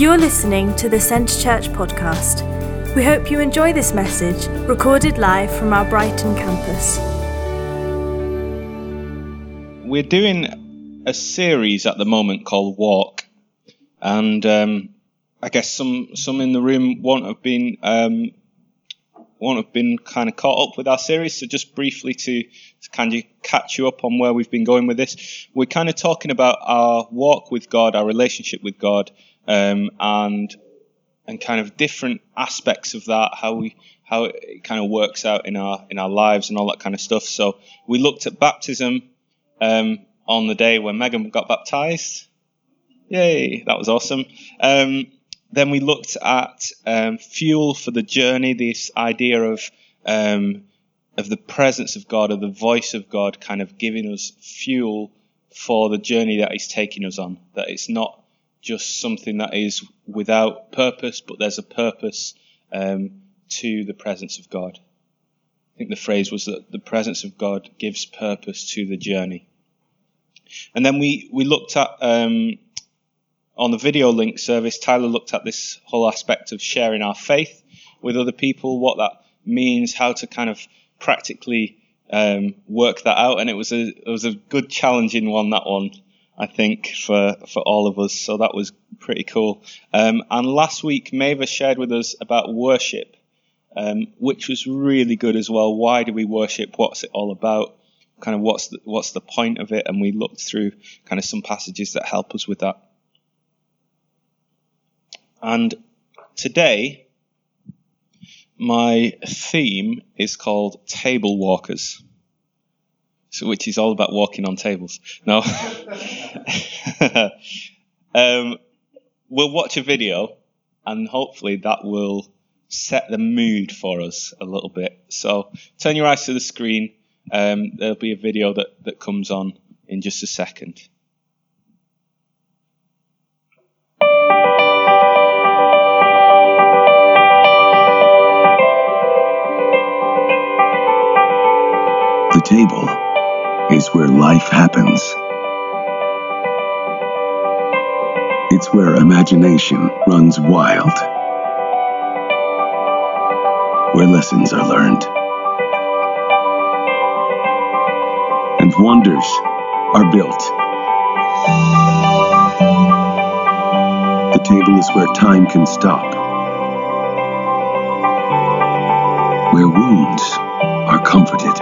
You're listening to the Centre Church podcast. We hope you enjoy this message, recorded live from our Brighton campus. We're doing a series at the moment called Walk, and um, I guess some some in the room won't have been um, won't have been kind of caught up with our series. So just briefly to, to kind of catch you up on where we've been going with this, we're kind of talking about our walk with God, our relationship with God, um, and and kind of different aspects of that, how we how it kind of works out in our in our lives and all that kind of stuff. So we looked at baptism um, on the day when Megan got baptized. Yay, that was awesome. Um, then we looked at um, fuel for the journey, this idea of um, of the presence of God, or the voice of God, kind of giving us fuel for the journey that He's taking us on. That it's not just something that is without purpose, but there's a purpose um, to the presence of God. I think the phrase was that the presence of God gives purpose to the journey. And then we we looked at um, on the video link service, Tyler looked at this whole aspect of sharing our faith with other people, what that means, how to kind of practically um, work that out. And it was a it was a good challenging one that one, I think, for for all of us. So that was pretty cool. Um, and last week, Mavis shared with us about worship, um, which was really good as well. Why do we worship? What's it all about? Kind of what's the, what's the point of it? And we looked through kind of some passages that help us with that. And today, my theme is called Table Walkers, so which is all about walking on tables. No. um, we'll watch a video, and hopefully that will set the mood for us a little bit. So turn your eyes to the screen. Um, there'll be a video that, that comes on in just a second. The table is where life happens. It's where imagination runs wild. Where lessons are learned. And wonders are built. The table is where time can stop. Where wounds are comforted.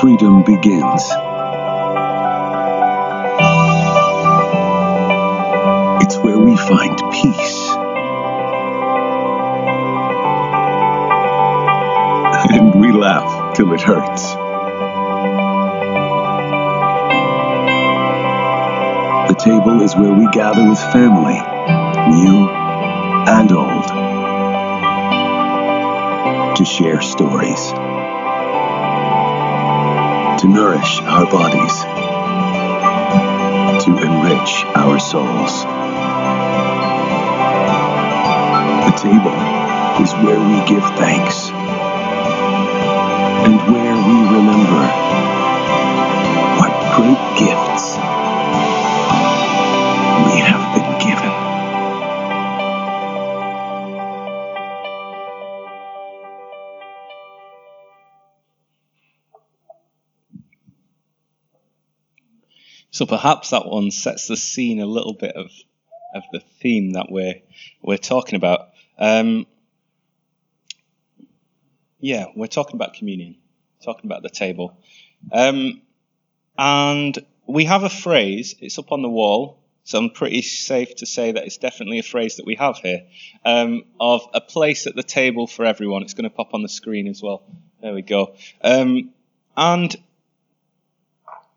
Freedom begins. It's where we find peace. And we laugh till it hurts. The table is where we gather with family, new and old, to share stories to nourish our bodies, to enrich our souls. The table is where we give thanks and where we remember what great gifts we have So perhaps that one sets the scene a little bit of of the theme that we're we're talking about. Um, yeah, we're talking about communion, talking about the table, um, and we have a phrase. It's up on the wall, so I'm pretty safe to say that it's definitely a phrase that we have here um, of a place at the table for everyone. It's going to pop on the screen as well. There we go. Um, and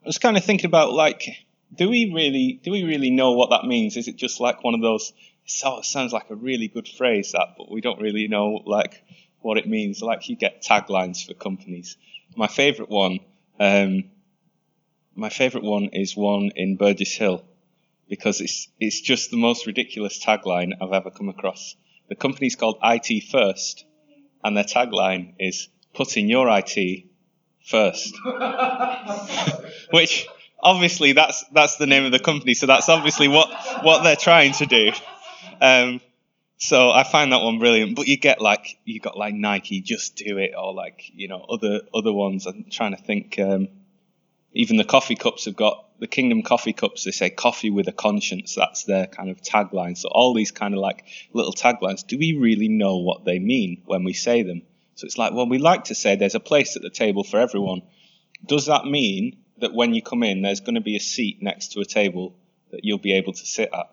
was kind of thinking about like, do we really do we really know what that means? Is it just like one of those? It sounds like a really good phrase that, but we don't really know like what it means. Like you get taglines for companies. My favourite one, um, my favourite one is one in Burgess Hill because it's it's just the most ridiculous tagline I've ever come across. The company's called IT First, and their tagline is "Putting your IT first. Which obviously that's that's the name of the company, so that's obviously what what they're trying to do. Um, so I find that one brilliant. But you get like you got like Nike, just do it, or like you know other other ones. I'm trying to think. Um, even the coffee cups have got the Kingdom coffee cups. They say coffee with a conscience. That's their kind of tagline. So all these kind of like little taglines. Do we really know what they mean when we say them? So it's like, well, we like to say there's a place at the table for everyone. Does that mean that when you come in, there's going to be a seat next to a table that you'll be able to sit at?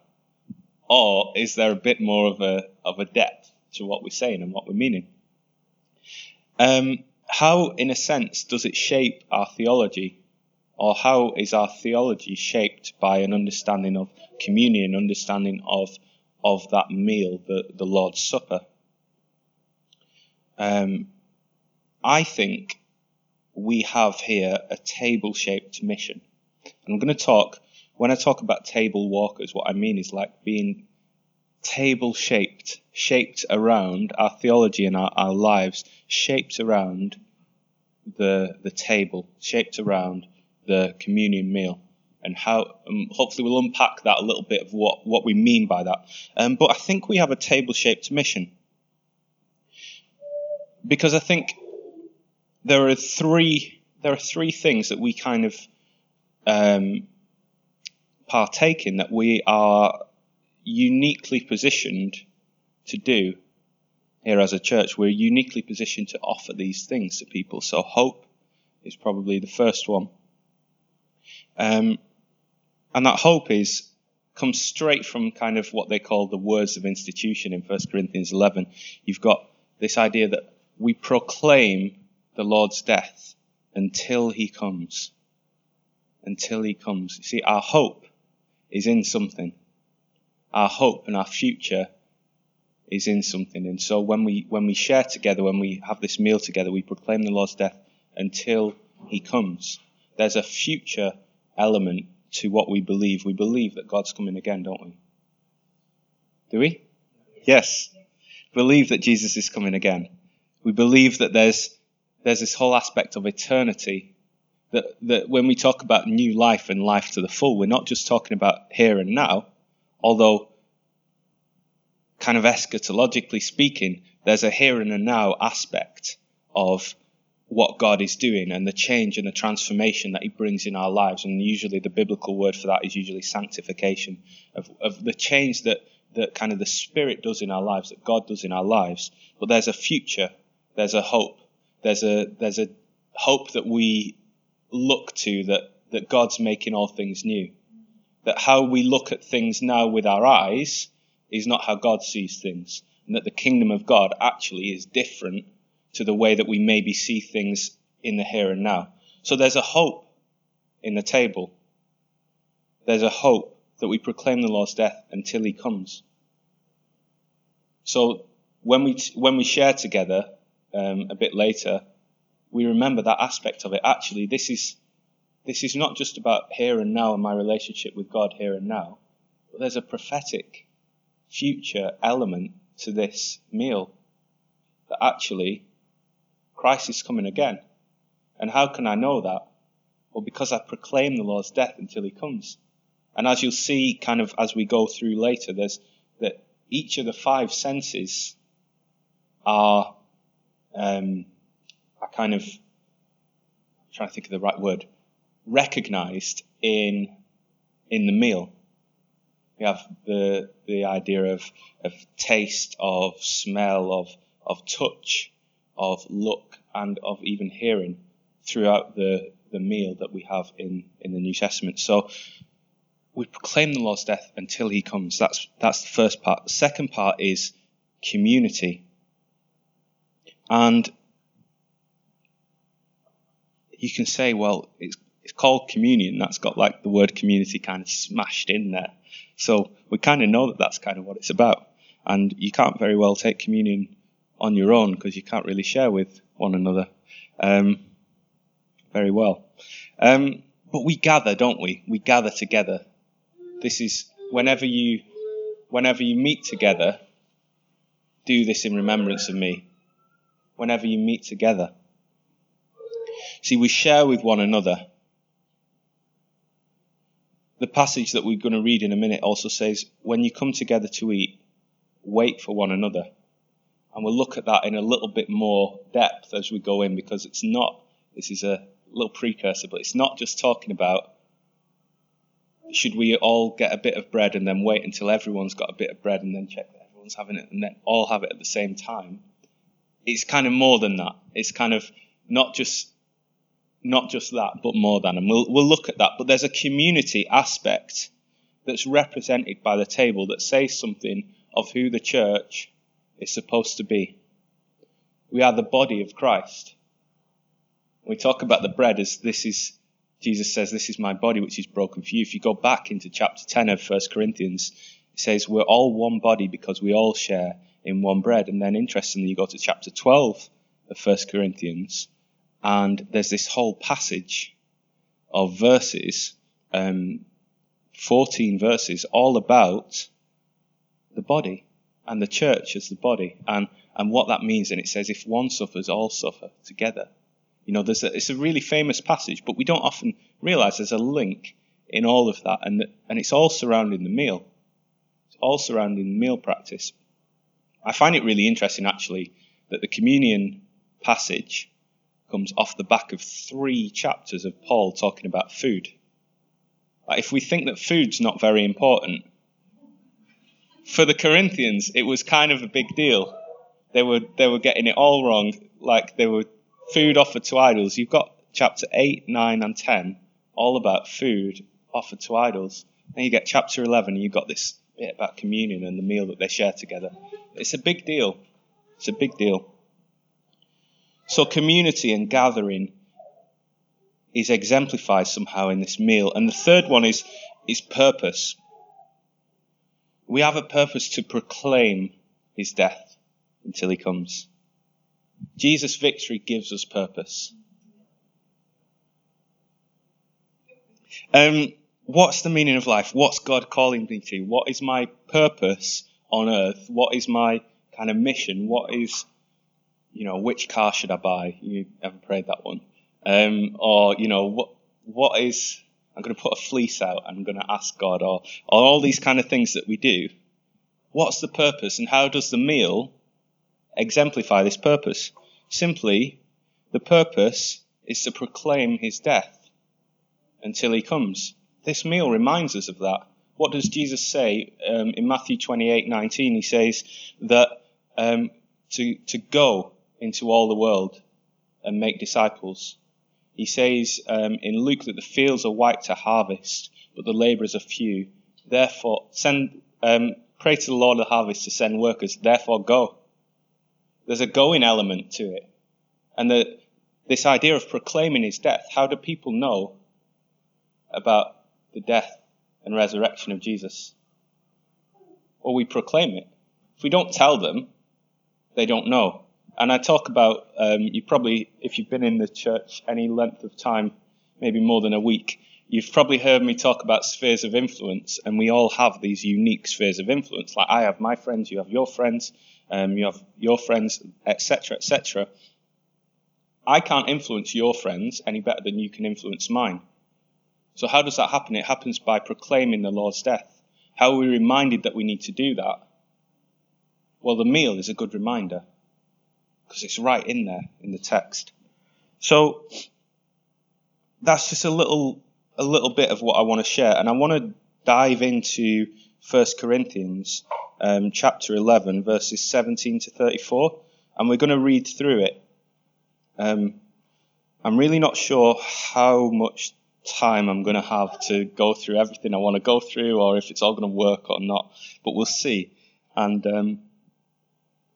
Or is there a bit more of a, of a depth to what we're saying and what we're meaning? Um, how, in a sense, does it shape our theology? Or how is our theology shaped by an understanding of communion, understanding of, of that meal, the, the Lord's Supper? Um, I think we have here a table shaped mission. And I'm going to talk, when I talk about table walkers, what I mean is like being table shaped, shaped around our theology and our, our lives, shaped around the, the table, shaped around the communion meal. And how, um, hopefully, we'll unpack that a little bit of what, what we mean by that. Um, but I think we have a table shaped mission. Because I think there are three there are three things that we kind of um, partake in that we are uniquely positioned to do here as a church. We're uniquely positioned to offer these things to people. So hope is probably the first one, um, and that hope is comes straight from kind of what they call the words of institution in 1 Corinthians 11. You've got this idea that we proclaim the Lord's death until he comes. Until he comes. You see, our hope is in something. Our hope and our future is in something. And so when we, when we share together, when we have this meal together, we proclaim the Lord's death until he comes. There's a future element to what we believe. We believe that God's coming again, don't we? Do we? Yes. Believe that Jesus is coming again. We believe that there's there's this whole aspect of eternity that, that when we talk about new life and life to the full, we're not just talking about here and now, although kind of eschatologically speaking, there's a here and a now aspect of what God is doing and the change and the transformation that He brings in our lives. And usually the biblical word for that is usually sanctification, of, of the change that, that kind of the Spirit does in our lives, that God does in our lives. But there's a future, there's a hope, there's a there's a hope that we look to that that God's making all things new. That how we look at things now with our eyes is not how God sees things, and that the kingdom of God actually is different to the way that we maybe see things in the here and now. So there's a hope in the table. There's a hope that we proclaim the Lord's death until he comes. So when we when we share together, um, a bit later, we remember that aspect of it. Actually, this is this is not just about here and now and my relationship with God here and now, but there's a prophetic future element to this meal that actually Christ is coming again. And how can I know that? Well, because I proclaim the Lord's death until he comes. And as you'll see kind of as we go through later, there's that each of the five senses are um, are kind of I'm trying to think of the right word recognized in in the meal. We have the the idea of of taste, of smell, of of touch, of look, and of even hearing throughout the the meal that we have in in the New Testament. So we proclaim the Lord's death until He comes. That's that's the first part. The second part is community. And you can say, well, it's, it's called communion. That's got like the word community kind of smashed in there. So we kind of know that that's kind of what it's about. And you can't very well take communion on your own because you can't really share with one another um, very well. Um, but we gather, don't we? We gather together. This is whenever you whenever you meet together, do this in remembrance of me whenever you meet together. See, we share with one another. the passage that we're going to read in a minute also says, when you come together to eat, wait for one another. And we'll look at that in a little bit more depth as we go in because it's not, this is a little precursor, but it's not just talking about should we all get a bit of bread and then wait until everyone's got a bit of bread and then check that everyone's having it and then all have it at the same time. It's kind of more than that. It's kind of not just not just that, but more than. And we'll we'll look at that. But there's a community aspect that's represented by the table that says something of who the church is supposed to be. We are the body of Christ. We talk about the bread as this is Jesus says, This is my body which is broken for you. If you go back into chapter 10 of First Corinthians, it says, We're all one body because we all share in one bread. And then interestingly, you go to chapter 12 of 1 Corinthians, and there's this whole passage of verses, um, 14 verses, all about the body and the church as the body and, and what that means. And it says, If one suffers, all suffer together. You know, there's a, it's a really famous passage, but we don't often realize there's a link in all of that, and and it's all surrounding the meal. It's all surrounding meal practice. I find it really interesting, actually, that the communion passage comes off the back of three chapters of Paul talking about food. Like if we think that food's not very important, for the Corinthians, it was kind of a big deal. They were they were getting it all wrong. Like they were food offered to idols, you've got chapter 8, 9, and 10 all about food offered to idols. Then you get chapter 11, and you've got this bit about communion and the meal that they share together. It's a big deal. It's a big deal. So, community and gathering is exemplified somehow in this meal. And the third one is, is purpose. We have a purpose to proclaim his death until he comes. Jesus' victory gives us purpose. Um, what's the meaning of life? What's God calling me to? What is my purpose on earth? What is my kind of mission? What is, you know, which car should I buy? You ever prayed that one? Um, or, you know, what, what is, I'm going to put a fleece out and I'm going to ask God, or, or all these kind of things that we do. What's the purpose and how does the meal exemplify this purpose. Simply, the purpose is to proclaim his death until he comes. This meal reminds us of that. What does Jesus say um, in Matthew 28:19? He says that um, to to go into all the world and make disciples. He says um, in Luke that the fields are white to harvest, but the labourers are few. Therefore, send um, pray to the Lord of the harvest to send workers. Therefore, go. There's a going element to it. And the, this idea of proclaiming his death, how do people know about the death and resurrection of Jesus? Or we proclaim it. If we don't tell them, they don't know. And I talk about, um, you probably, if you've been in the church any length of time, maybe more than a week, you've probably heard me talk about spheres of influence, and we all have these unique spheres of influence. Like I have my friends, you have your friends, um, you have your friends, etc., etc. I can't influence your friends any better than you can influence mine. So how does that happen? It happens by proclaiming the Lord's death. How are we reminded that we need to do that? Well, the meal is a good reminder because it's right in there in the text. So that's just a little a little bit of what I want to share, and I want to dive into First Corinthians um, chapter 11, verses 17 to 34, and we're going to read through it. Um, I'm really not sure how much time I'm going to have to go through everything I want to go through, or if it's all going to work or not, but we'll see. And um,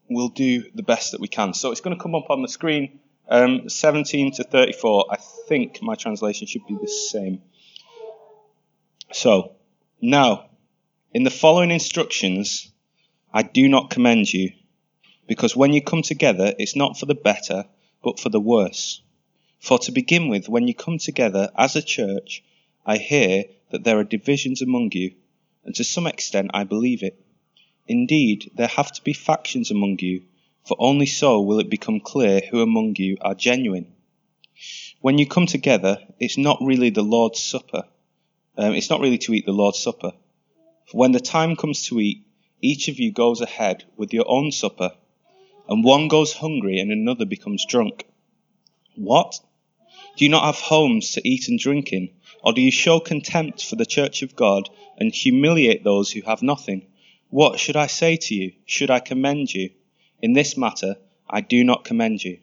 we'll do the best that we can. So it's going to come up on the screen. Um, 17 to 34. I think my translation should be the same. So, now, in the following instructions, I do not commend you, because when you come together, it's not for the better, but for the worse. For to begin with, when you come together as a church, I hear that there are divisions among you, and to some extent I believe it. Indeed, there have to be factions among you, for only so will it become clear who among you are genuine. When you come together, it's not really the Lord's Supper Um, it's not really to eat the Lord's Supper. For when the time comes to eat, each of you goes ahead with your own supper, and one goes hungry and another becomes drunk. What? Do you not have homes to eat and drink in? Or do you show contempt for the church of God and humiliate those who have nothing? What should I say to you? Should I commend you? In this matter, I do not commend you.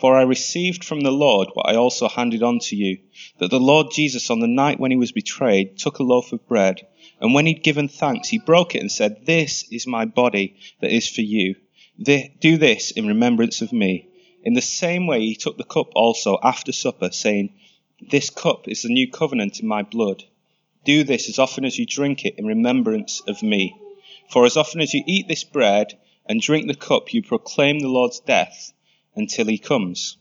For I received from the Lord what I also handed on to you, that the Lord Jesus, on the night when he was betrayed, took a loaf of bread, and when he'd given thanks, he broke it and said, This is my body that is for you. Do this in remembrance of me. In the same way, he took the cup also after supper, saying, This cup is the new covenant in my blood. Do this as often as you drink it in remembrance of me. For as often as you eat this bread and drink the cup, you proclaim the Lord's death until he comes.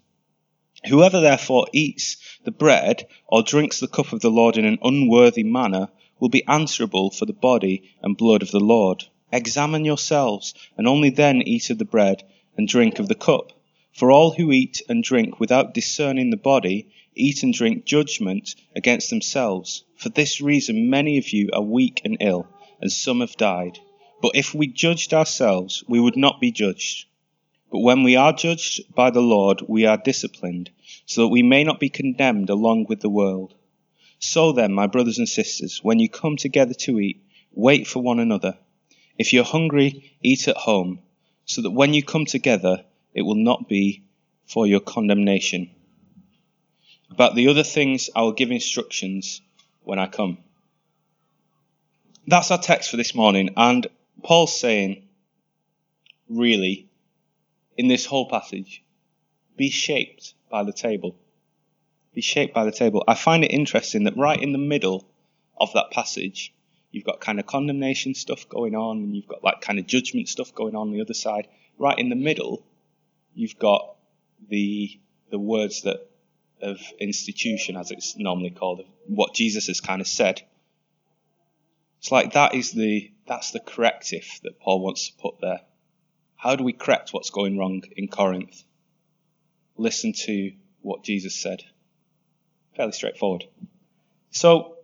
Whoever therefore eats the bread or drinks the cup of the Lord in an unworthy manner will be answerable for the body and blood of the Lord. Examine yourselves, and only then eat of the bread and drink of the cup. For all who eat and drink without discerning the body eat and drink judgment against themselves. For this reason many of you are weak and ill, and some have died. But if we judged ourselves, we would not be judged. But when we are judged by the Lord, we are disciplined, so that we may not be condemned along with the world. So then, my brothers and sisters, when you come together to eat, wait for one another. If you're hungry, eat at home, so that when you come together, it will not be for your condemnation. About the other things, I will give instructions when I come. That's our text for this morning, and Paul's saying, really, in this whole passage, be shaped by the table. Be shaped by the table. I find it interesting that right in the middle of that passage, you've got kind of condemnation stuff going on, and you've got like kind of judgment stuff going on, on the other side. Right in the middle, you've got the the words that of institution, as it's normally called, what Jesus has kind of said. It's like that is the that's the corrective that Paul wants to put there. How do we correct what's going wrong in Corinth? Listen to what Jesus said. Fairly straightforward. So,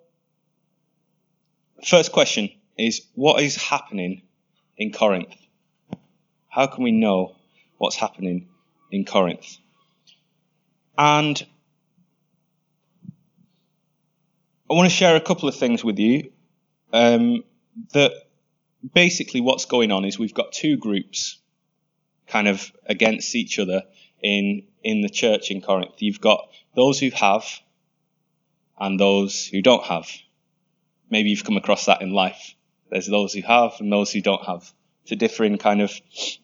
first question is what is happening in Corinth? How can we know what's happening in Corinth? And I want to share a couple of things with you um, that basically what's going on is we've got two groups kind of against each other in in the church in Corinth. You've got those who have and those who don't have. Maybe you've come across that in life. There's those who have and those who don't have to differing kind of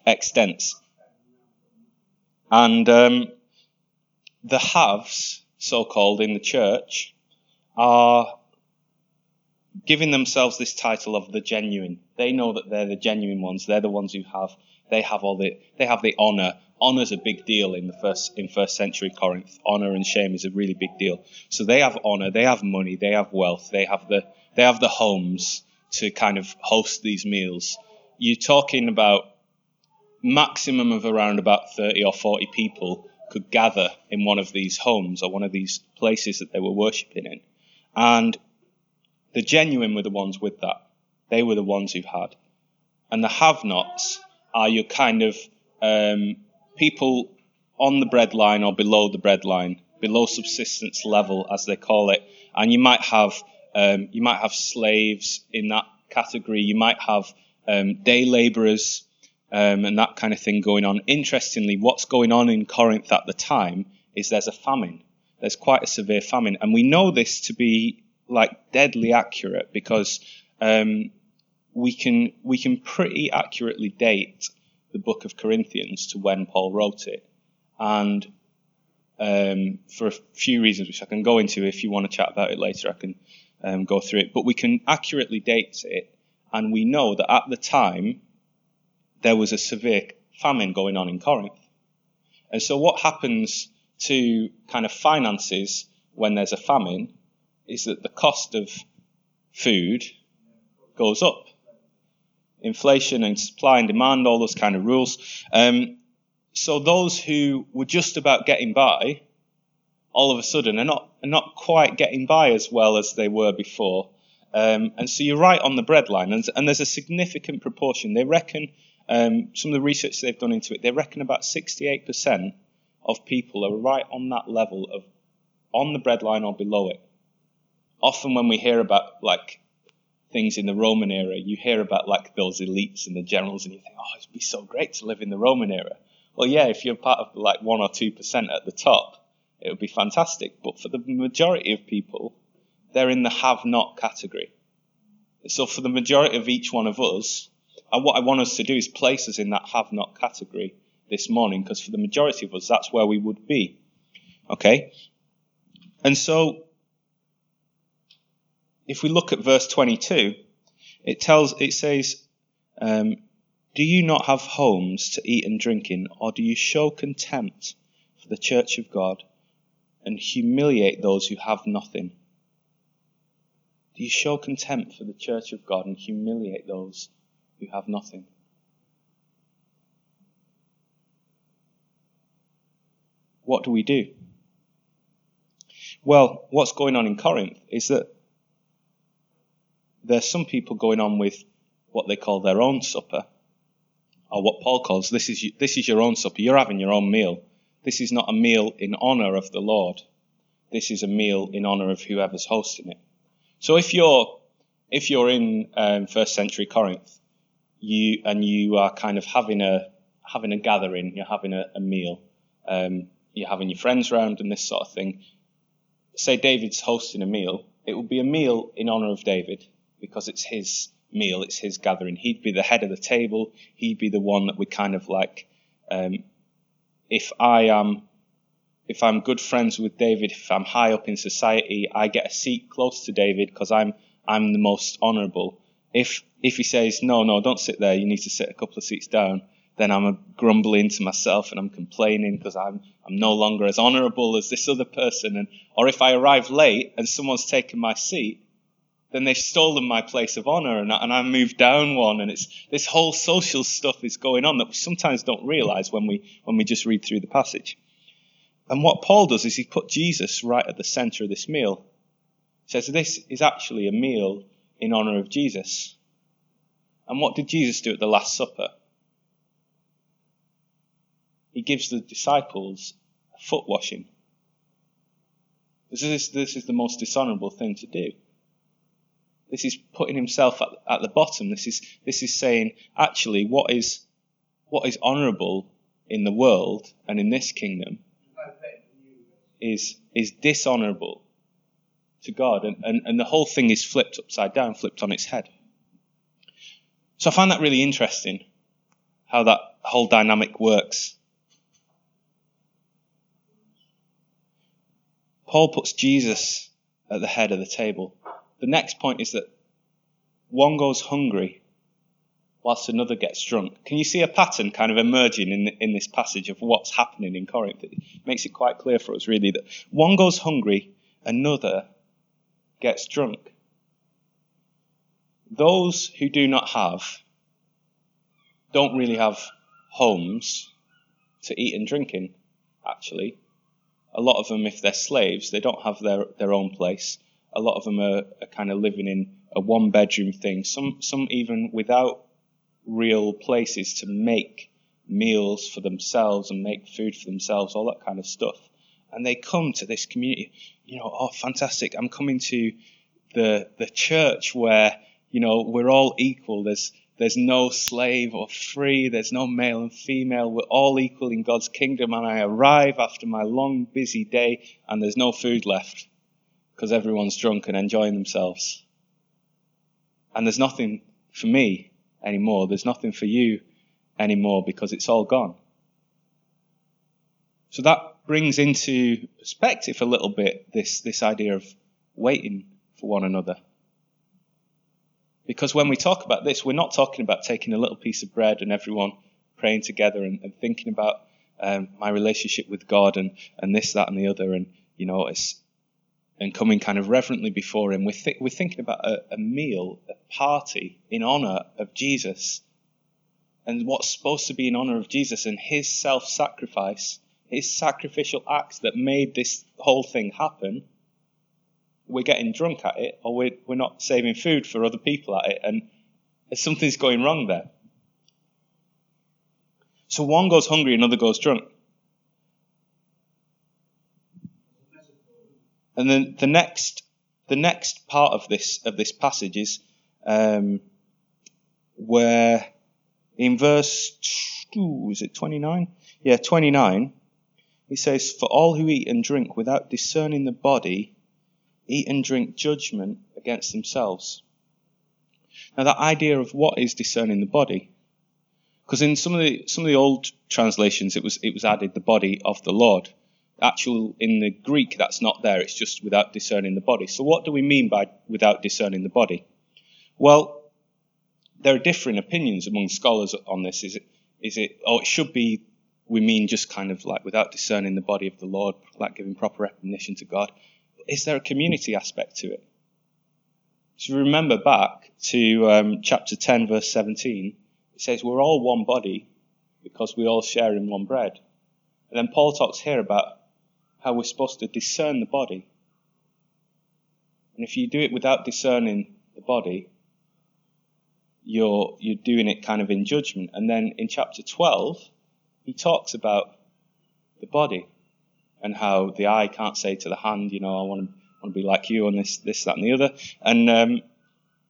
extents. And um, the haves, so called in the church, are giving themselves this title of the genuine. They know that they're the genuine ones. They're the ones who have they have all the they have the honor. Honor's a big deal in the first in first century Corinth. Honor and shame is a really big deal. So they have honor, they have money, they have wealth, they have the they have the homes to kind of host these meals. You're talking about maximum of around about 30 or 40 people could gather in one of these homes or one of these places that they were worshipping in. And the genuine were the ones with that. They were the ones who had. And the have nots are your kind of um, people on the breadline or below the breadline, below subsistence level, as they call it. And you might have um, you might have slaves in that category. You might have um, day laborers um, and that kind of thing going on. Interestingly, what's going on in Corinth at the time is there's a famine. There's quite a severe famine, and we know this to be like deadly accurate because um, we can we can pretty accurately date the book of Corinthians to when Paul wrote it, and um, for a few reasons which I can go into if you want to chat about it later, I can um, go through it. But we can accurately date it, and we know that at the time there was a severe famine going on in Corinth, and so what happens to kind of finances when there's a famine is that the cost of food goes up. Inflation and supply and demand, all those kind of rules. Um, so those who were just about getting by, all of a sudden are not are not quite getting by as well as they were before. Um, and so you're right on the breadline, and, and there's a significant proportion. They reckon um, some of the research they've done into it. They reckon about 68% of people are right on that level of on the breadline or below it. Often when we hear about like things in the Roman era, you hear about like those elites and the generals, and you think, oh, it'd be so great to live in the Roman era. Well, yeah, if you're part of like one or two percent at the top, it would be fantastic. But for the majority of people, they're in the have-not category. So for the majority of each one of us, and what I want us to do is place us in that have-not category this morning, because for the majority of us, that's where we would be. Okay? And so, if we look at verse 22, it tells, it says, um, do you not have homes to eat and drink in, or do you show contempt for the church of God and humiliate those who have nothing? Do you show contempt for the church of God and humiliate those who have nothing? What do we do? Well, what's going on in Corinth is that there's some people going on with what they call their own supper, or what Paul calls this is this is your own supper. You're having your own meal. This is not a meal in honor of the Lord. This is a meal in honor of whoever's hosting it. So if you're if you're in um, first century Corinth, you and you are kind of having a having a gathering, you're having a, a meal, um, you're having your friends around and this sort of thing. Say David's hosting a meal, it would be a meal in honor of David because it's his meal, it's his gathering. He'd be the head of the table. He'd be the one that we kind of like. Um, if I am, if I'm good friends with David, if I'm high up in society, I get a seat close to David because I'm I'm the most honourable. If if he says no, no, don't sit there, you need to sit a couple of seats down, then I'm grumbling to myself and I'm complaining because I'm I'm no longer as honourable as this other person. And or if I arrive late and someone's taken my seat, then they've stolen my place of honor and, and I moved down one. And it's this whole social stuff is going on that we sometimes don't realize when we, when we just read through the passage. And what Paul does is he put Jesus right at the center of this meal. He says this is actually a meal in honor of Jesus. And what did Jesus do at the Last Supper? He gives the disciples a foot washing. This is, this is the most dishonorable thing to do. This is putting himself at, at the bottom. This is, this is saying, actually, what is, what is honorable in the world and in this kingdom is, is dishonorable to God. And, and, and the whole thing is flipped upside down, flipped on its head. So I find that really interesting, how that whole dynamic works. Paul puts Jesus at the head of the table the next point is that one goes hungry whilst another gets drunk. Can you see a pattern kind of emerging in, in this passage of what's happening in Corinth? It makes it quite clear for us, really, that one goes hungry, another gets drunk. Those who do not have don't really have homes to eat and drink in, actually. A lot of them, if they're slaves, they don't have their, their own place a lot of them are, are kind of living in a one bedroom thing. Some some even without real places to make meals for themselves and make food for themselves, all that kind of stuff. And they come to this community, you know, oh fantastic, I'm coming to the the church where, you know, we're all equal. There's there's no slave or free, there's no male and female, we're all equal in God's kingdom, and I arrive after my long busy day and there's no food left because everyone's drunk and enjoying themselves. And there's nothing for me anymore. There's nothing for you anymore because it's all gone. So that brings into perspective a little bit this, this idea of waiting for one another. Because when we talk about this, we're not talking about taking a little piece of bread and everyone praying together and, and thinking about um, my relationship with God and, and this, that, and the other. And, you know, it's, and coming kind of reverently before Him. We're, th- we're thinking about a, a meal, a party in honor of Jesus and what's supposed to be in honor of Jesus and His self sacrifice, His sacrificial acts that made this whole thing happen. We're getting drunk at it, or we're, we're not saving food for other people at it, and something's going wrong there. So one goes hungry, another goes drunk. And then the next, the next part of this of this passage is um, where in verse two, is it twenty nine? Yeah, twenty nine. He says, "For all who eat and drink without discerning the body, eat and drink judgment against themselves." Now, that idea of what is discerning the body, because in some of the some of the old translations, it was it was added the body of the Lord actual in the Greek that's not there. It's just without discerning the body. So what do we mean by without discerning the body? Well, there are differing opinions among scholars on this. Is it is it oh it should be we mean just kind of like without discerning the body of the Lord, like giving proper recognition to God. Is there a community aspect to it? So remember back to um, chapter 10, verse 17. It says, We're all one body because we all share in one bread. And then Paul talks here about how we're supposed to discern the body. And if you do it without discerning the body, you're, you're doing it kind of in judgment. And then in chapter 12, he talks about the body and how the eye can't say to the hand, you know, I want to, want to be like you on this, this, that, and the other. And um,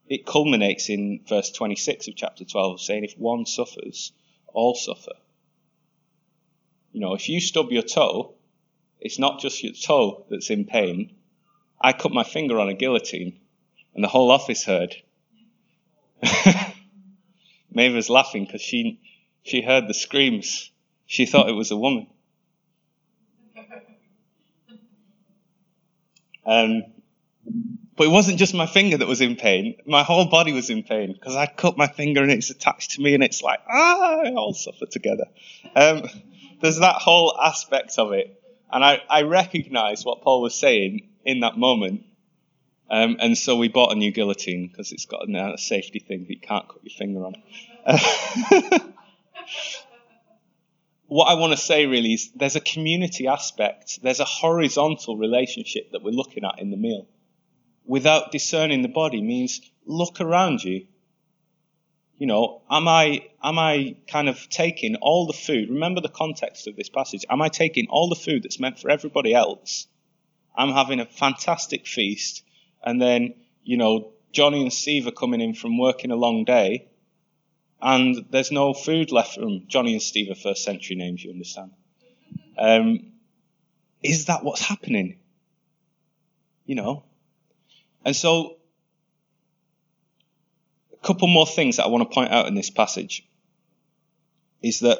it culminates in verse 26 of chapter 12, saying, if one suffers, all suffer. You know, if you stub your toe, it's not just your toe that's in pain. I cut my finger on a guillotine, and the whole office heard. Maeve was laughing because she, she heard the screams. She thought it was a woman. Um, but it wasn't just my finger that was in pain. My whole body was in pain because I cut my finger and it's attached to me and it's like, ah, I all suffer together. Um, there's that whole aspect of it. And I, I what Paul was saying in that moment. Um, and so we bought a new guillotine because it's got a, safety thing that you can't cut your finger on. what I want to say really is there's a community aspect, there's a horizontal relationship that we're looking at in the meal. Without discerning the body means look around you you know, am I, am I kind of taking all the food? Remember the context of this passage. Am I taking all the food that's meant for everybody else? I'm having a fantastic feast, and then, you know, Johnny and Steve are coming in from working a long day, and there's no food left for them. Johnny and Steve are first century names, you understand. Um, is that what's happening? You know? And so a couple more things that I want to point out in this passage is that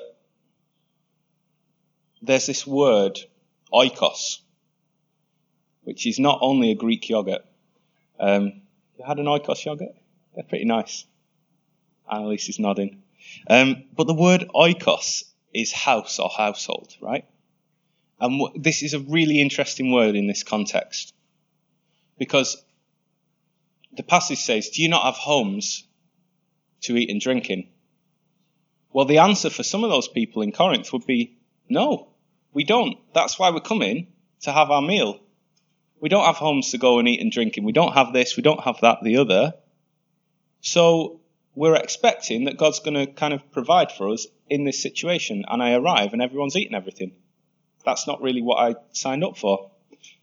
there's this word, oikos, which is not only a Greek yogurt. Um, you had an oikos yogurt? They're pretty nice. Annalise is nodding. Um, but the word oikos is house or household, right? And this is a really interesting word in this context. Because the passage says, Do you not have homes to eat and drink in? Well, the answer for some of those people in Corinth would be no, we don't. That's why we're coming to have our meal. We don't have homes to go and eat and drink in. We don't have this, we don't have that, the other. So we're expecting that God's going to kind of provide for us in this situation. And I arrive and everyone's eating everything. That's not really what I signed up for,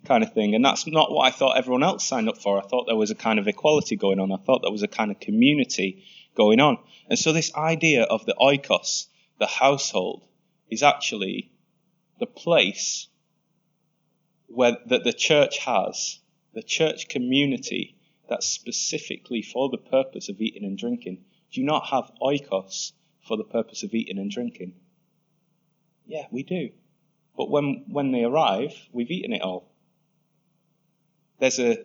kind of thing. And that's not what I thought everyone else signed up for. I thought there was a kind of equality going on. I thought there was a kind of community going on. And so this idea of the oikos, the household, is actually the place where that the church has, the church community that's specifically for the purpose of eating and drinking. Do you not have oikos for the purpose of eating and drinking? Yeah, we do. But when, when they arrive, we've eaten it all. There's a,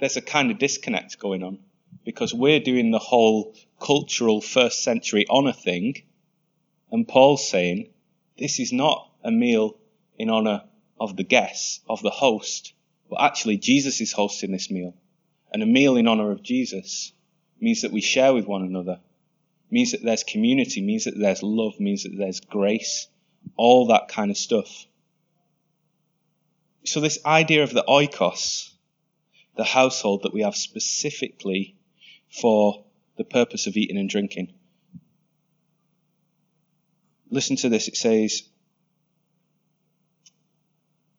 there's a kind of disconnect going on because we're doing the whole cultural first century honor thing. And Paul's saying, this is not a meal in honor of the guests, of the host, but actually Jesus is hosting this meal. And a meal in honor of Jesus means that we share with one another, means that there's community, means that there's love, means that there's grace, all that kind of stuff. So this idea of the oikos, the household that we have specifically for the purpose of eating and drinking. Listen to this. It says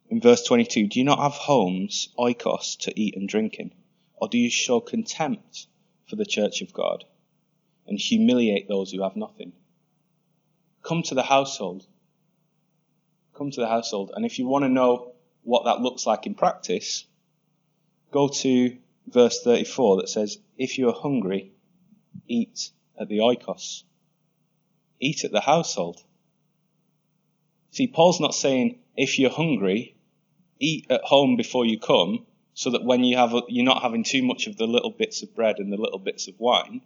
in verse 22 Do you not have homes, oikos, to eat and drink in? Or do you show contempt for the church of God and humiliate those who have nothing? Come to the household. Come to the household. And if you want to know what that looks like in practice, go to verse 34 that says, If you are hungry, eat at the oikos. Eat at the household. See, Paul's not saying, if you're hungry, eat at home before you come, so that when you have, a, you're not having too much of the little bits of bread and the little bits of wine.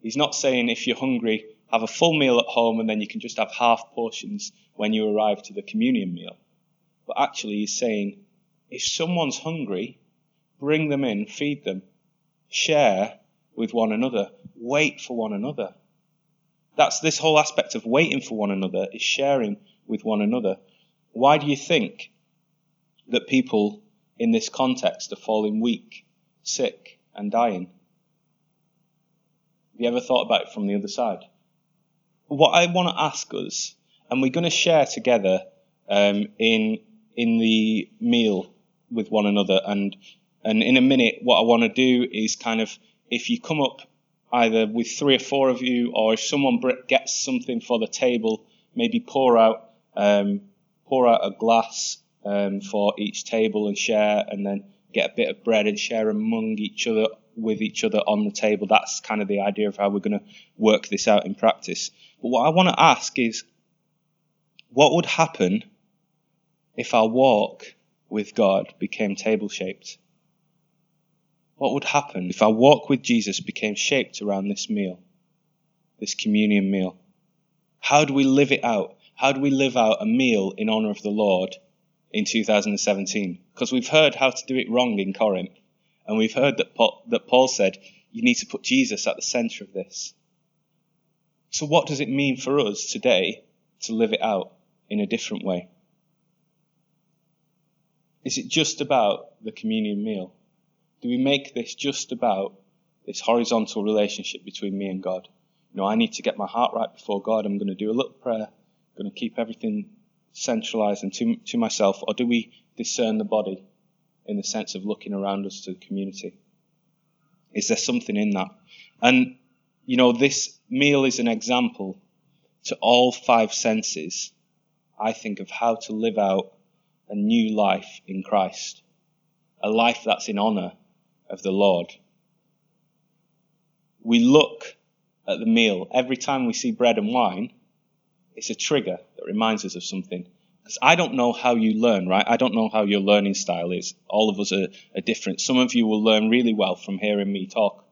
He's not saying, if you're hungry, have a full meal at home and then you can just have half portions when you arrive to the communion meal. But actually, he's saying, if someone's hungry, bring them in, feed them, share with one another, wait for one another. That's this whole aspect of waiting for one another is sharing with one another. Why do you think that people in this context of falling weak, sick, and dying? Have you ever thought about it from the other side? What I want to ask us, and we're going to share together um, in in the meal with one another, and and in a minute, what I want to do is kind of if you come up either with three or four of you, or if someone gets something for the table, maybe pour out um, pour out a glass um, for each table and share, and then get a bit of bread and share among each other with each other on the table. That's kind of the idea of how we're going to work this out in practice. But what I want to ask is, what would happen if our walk with God became table shaped? What would happen if our walk with Jesus became shaped around this meal, this communion meal? How do we live it out? How do we live out a meal in honor of the Lord in 2017? Because we've heard how to do it wrong in Corinth, and we've heard that Paul, that Paul said you need to put Jesus at the center of this. So, what does it mean for us today to live it out in a different way? Is it just about the communion meal? Do we make this just about this horizontal relationship between me and God? You know, I need to get my heart right before God. I'm going to do a little prayer. I'm going to keep everything centralized and to, to myself. Or do we discern the body in the sense of looking around us to the community? Is there something in that? And, you know, this meal is an example to all five senses, I think, of how to live out a new life in Christ. A life that's in honor of the Lord. We look at the meal. Every time we see bread and wine, it's a trigger that reminds us of something. Because I don't know how you learn, right? I don't know how your learning style is. All of us are, are different. Some of you will learn really well from hearing me talk.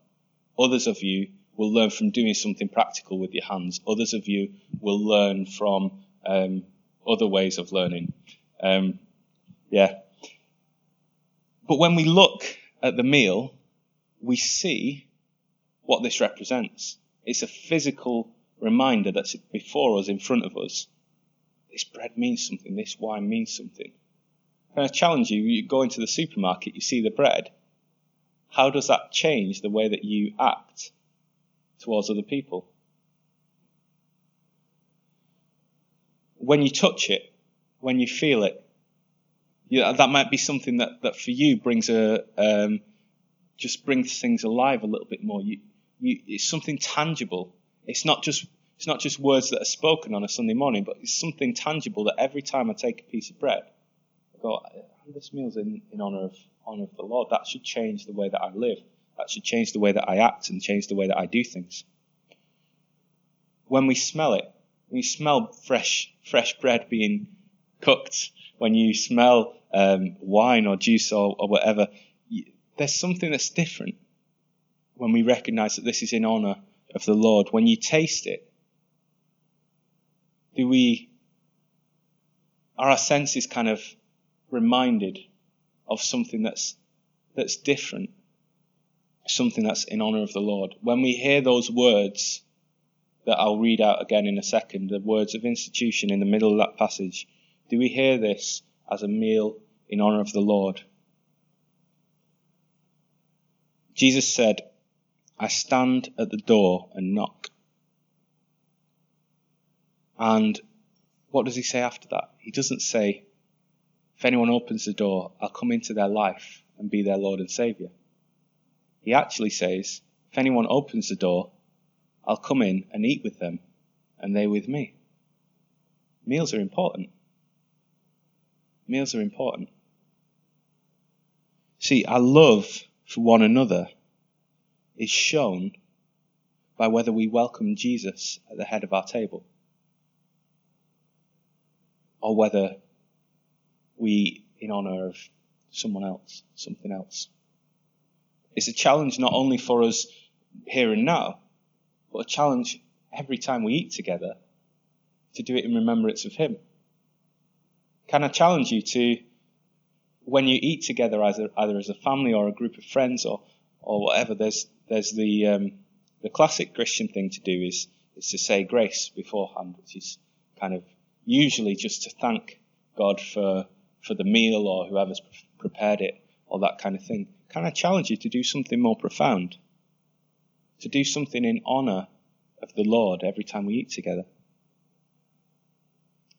Others of you will learn from doing something practical with your hands. Others of you will learn from um, other ways of learning. Um, yeah. But when we look at the meal, we see what this represents. It's a physical reminder that's before us, in front of us. This bread means something, this wine means something. Can I challenge you? You go into the supermarket, you see the bread. How does that change the way that you act towards other people? When you touch it, when you feel it, yeah, that might be something that, that for you brings a um, just brings things alive a little bit more. You, you, it's something tangible. It's not just it's not just words that are spoken on a Sunday morning, but it's something tangible that every time I take a piece of bread, I go, this meal's in, in honor of honor of the Lord. That should change the way that I live. That should change the way that I act and change the way that I do things. When we smell it, when you smell fresh fresh bread being cooked, when you smell um, wine or juice or, or whatever, there's something that's different when we recognize that this is in honor of the Lord. When you taste it, do we, are our senses kind of reminded of something that's, that's different, something that's in honor of the Lord? When we hear those words that I'll read out again in a second, the words of institution in the middle of that passage, do we hear this as a meal in honor of the Lord? Jesus said, I stand at the door and knock. And what does he say after that? He doesn't say, if anyone opens the door, I'll come into their life and be their Lord and Saviour. He actually says, if anyone opens the door, I'll come in and eat with them and they with me. Meals are important. Meals are important. See, our love for one another is shown by whether we welcome Jesus at the head of our table or whether we in honor of someone else, something else. It's a challenge not only for us here and now, but a challenge every time we eat together to do it in remembrance of Him. Can I challenge you to, when you eat together, either, either as a family or a group of friends or, or whatever, there's, there's the, um, the classic Christian thing to do is, is to say grace beforehand, which is kind of usually just to thank God for, for the meal or whoever's prepared it or that kind of thing. Can I challenge you to do something more profound? To do something in honor of the Lord every time we eat together?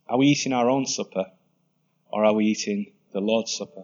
Are we eating our own supper or are we eating the Lord's Supper?